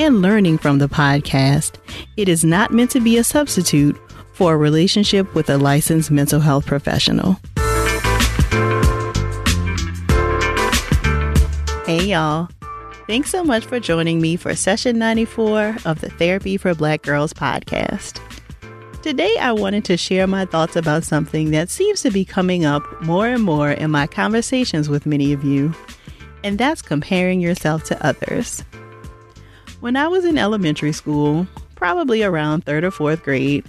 and learning from the podcast, it is not meant to be a substitute for a relationship with a licensed mental health professional. Hey, y'all. Thanks so much for joining me for session 94 of the Therapy for Black Girls podcast. Today, I wanted to share my thoughts about something that seems to be coming up more and more in my conversations with many of you, and that's comparing yourself to others. When I was in elementary school, probably around third or fourth grade,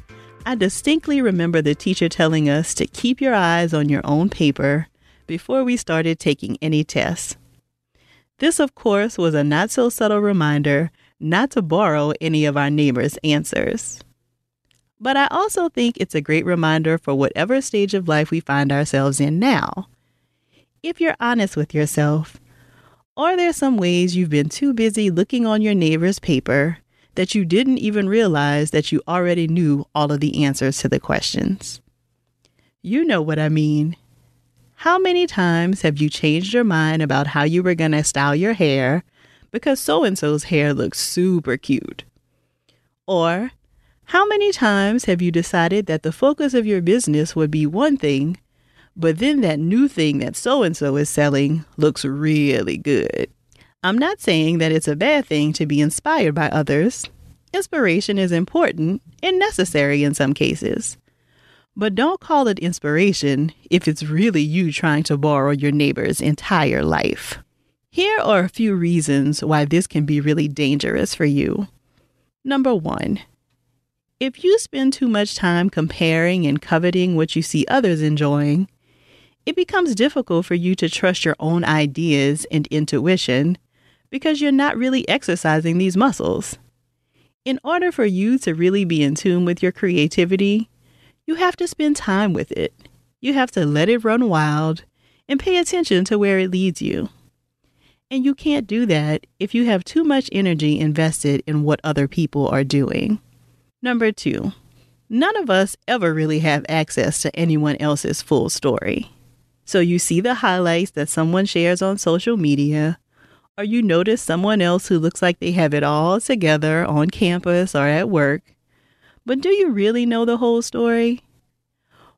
I distinctly remember the teacher telling us to keep your eyes on your own paper before we started taking any tests. This, of course, was a not so subtle reminder not to borrow any of our neighbors' answers. But I also think it's a great reminder for whatever stage of life we find ourselves in now. If you're honest with yourself, are there some ways you've been too busy looking on your neighbor's paper that you didn't even realize that you already knew all of the answers to the questions? You know what I mean. How many times have you changed your mind about how you were going to style your hair because so and so's hair looks super cute? Or how many times have you decided that the focus of your business would be one thing but then that new thing that so and so is selling looks really good. I'm not saying that it's a bad thing to be inspired by others. Inspiration is important and necessary in some cases. But don't call it inspiration if it's really you trying to borrow your neighbor's entire life. Here are a few reasons why this can be really dangerous for you. Number one, if you spend too much time comparing and coveting what you see others enjoying, it becomes difficult for you to trust your own ideas and intuition because you're not really exercising these muscles. In order for you to really be in tune with your creativity, you have to spend time with it. You have to let it run wild and pay attention to where it leads you. And you can't do that if you have too much energy invested in what other people are doing. Number two, none of us ever really have access to anyone else's full story. So you see the highlights that someone shares on social media, or you notice someone else who looks like they have it all together on campus or at work. But do you really know the whole story?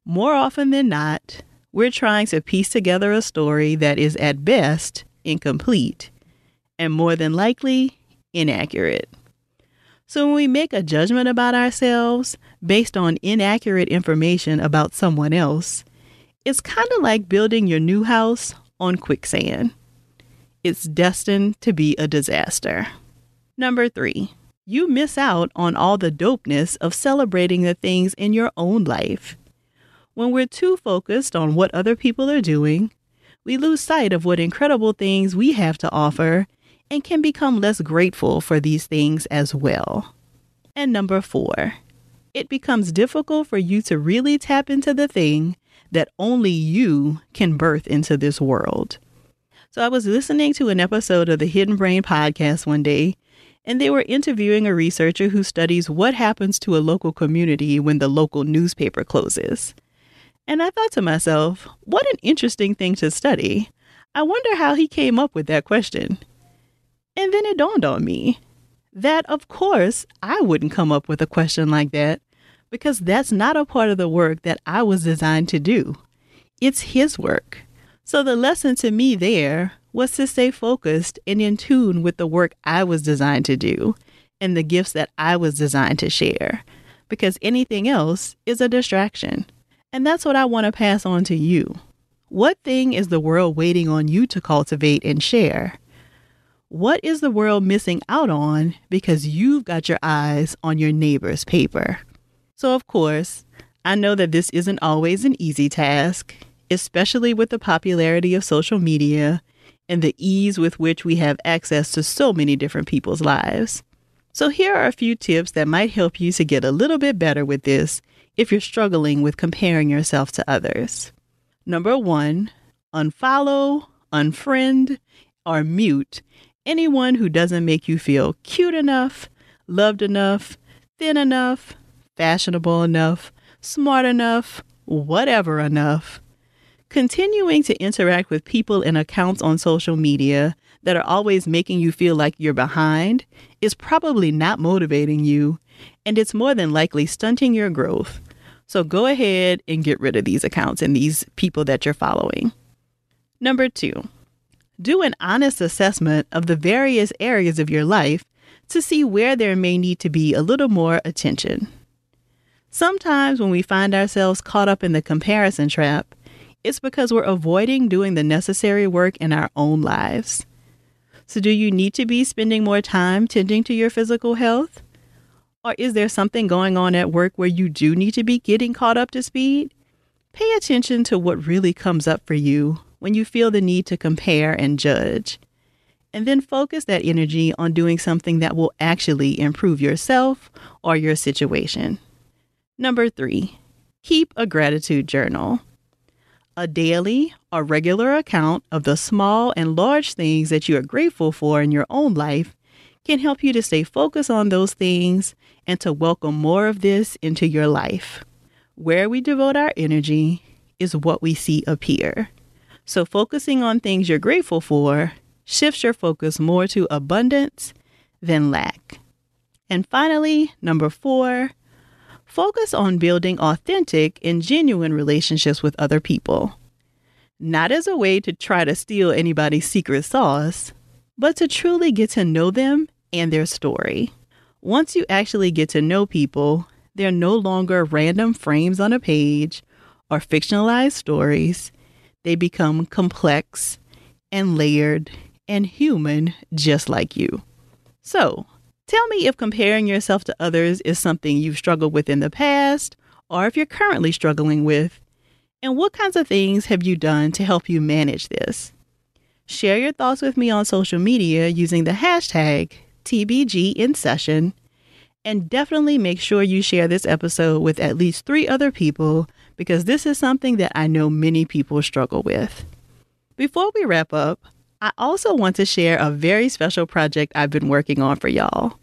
More often than not, we're trying to piece together a story that is at best incomplete and more than likely inaccurate. So when we make a judgment about ourselves based on inaccurate information about someone else, it's kind of like building your new house on quicksand. It's destined to be a disaster. Number three, you miss out on all the dopeness of celebrating the things in your own life. When we're too focused on what other people are doing, we lose sight of what incredible things we have to offer and can become less grateful for these things as well. And number four, it becomes difficult for you to really tap into the thing that only you can birth into this world. So I was listening to an episode of the Hidden Brain podcast one day, and they were interviewing a researcher who studies what happens to a local community when the local newspaper closes. And I thought to myself, what an interesting thing to study. I wonder how he came up with that question. And then it dawned on me that, of course, I wouldn't come up with a question like that because that's not a part of the work that I was designed to do. It's His work. So the lesson to me there was to stay focused and in tune with the work I was designed to do and the gifts that I was designed to share, because anything else is a distraction. And that's what I want to pass on to you. What thing is the world waiting on you to cultivate and share? What is the world missing out on because you've got your eyes on your neighbor's paper? So, of course, I know that this isn't always an easy task, especially with the popularity of social media and the ease with which we have access to so many different people's lives. So, here are a few tips that might help you to get a little bit better with this if you're struggling with comparing yourself to others. Number one, unfollow, unfriend, or mute anyone who doesn't make you feel cute enough, loved enough, thin enough, fashionable enough, smart enough, whatever enough. Continuing to interact with people and accounts on social media that are always making you feel like you're behind is probably not motivating you, and it's more than likely stunting your growth. So go ahead and get rid of these accounts and these people that you're following. Number two, do an honest assessment of the various areas of your life to see where there may need to be a little more attention. Sometimes when we find ourselves caught up in the comparison trap, it's because we're avoiding doing the necessary work in our own lives. So, do you need to be spending more time tending to your physical health? Or is there something going on at work where you do need to be getting caught up to speed? Pay attention to what really comes up for you when you feel the need to compare and judge. And then focus that energy on doing something that will actually improve yourself or your situation. Number three, keep a gratitude journal a daily or regular account of the small and large things that you are grateful for in your own life can help you to stay focused on those things and to welcome more of this into your life. Where we devote our energy is what we see appear. So, focusing on things you're grateful for shifts your focus more to abundance than lack. And finally, number four, Focus on building authentic and genuine relationships with other people. Not as a way to try to steal anybody's secret sauce, but to truly get to know them and their story. Once you actually get to know people, they're no longer random frames on a page or fictionalized stories. They become complex and layered and human just like you. So, Tell me if comparing yourself to others is something you've struggled with in the past or if you're currently struggling with. And what kinds of things have you done to help you manage this? Share your thoughts with me on social media using the hashtag TBGInSession. And definitely make sure you share this episode with at least three other people because this is something that I know many people struggle with. Before we wrap up, I also want to share a very special project I've been working on for y'all.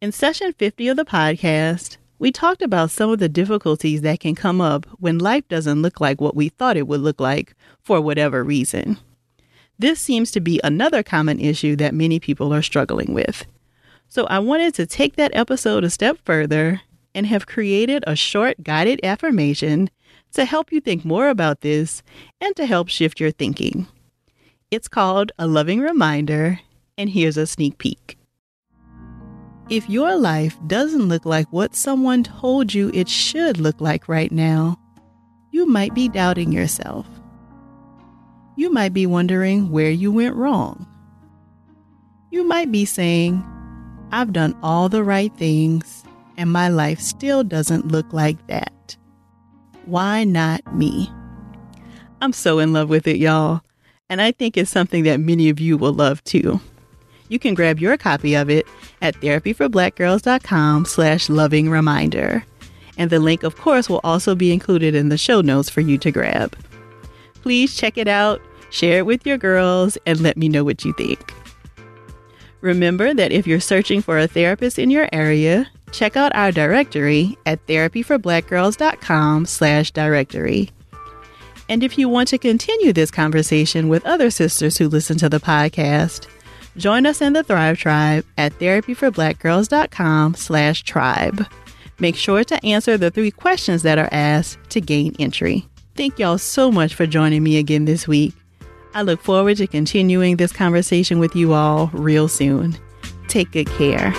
In session 50 of the podcast, we talked about some of the difficulties that can come up when life doesn't look like what we thought it would look like for whatever reason. This seems to be another common issue that many people are struggling with. So I wanted to take that episode a step further and have created a short guided affirmation to help you think more about this and to help shift your thinking. It's called A Loving Reminder, and here's a sneak peek. If your life doesn't look like what someone told you it should look like right now, you might be doubting yourself. You might be wondering where you went wrong. You might be saying, I've done all the right things and my life still doesn't look like that. Why not me? I'm so in love with it, y'all and I think it's something that many of you will love too. You can grab your copy of it at therapyforblackgirls.com slash loving reminder. And the link, of course, will also be included in the show notes for you to grab. Please check it out, share it with your girls, and let me know what you think. Remember that if you're searching for a therapist in your area, check out our directory at therapyforblackgirls.com slash directory. And if you want to continue this conversation with other sisters who listen to the podcast, join us in the Thrive Tribe at therapyforblackgirls.com slash tribe. Make sure to answer the three questions that are asked to gain entry. Thank y'all so much for joining me again this week. I look forward to continuing this conversation with you all real soon. Take good care.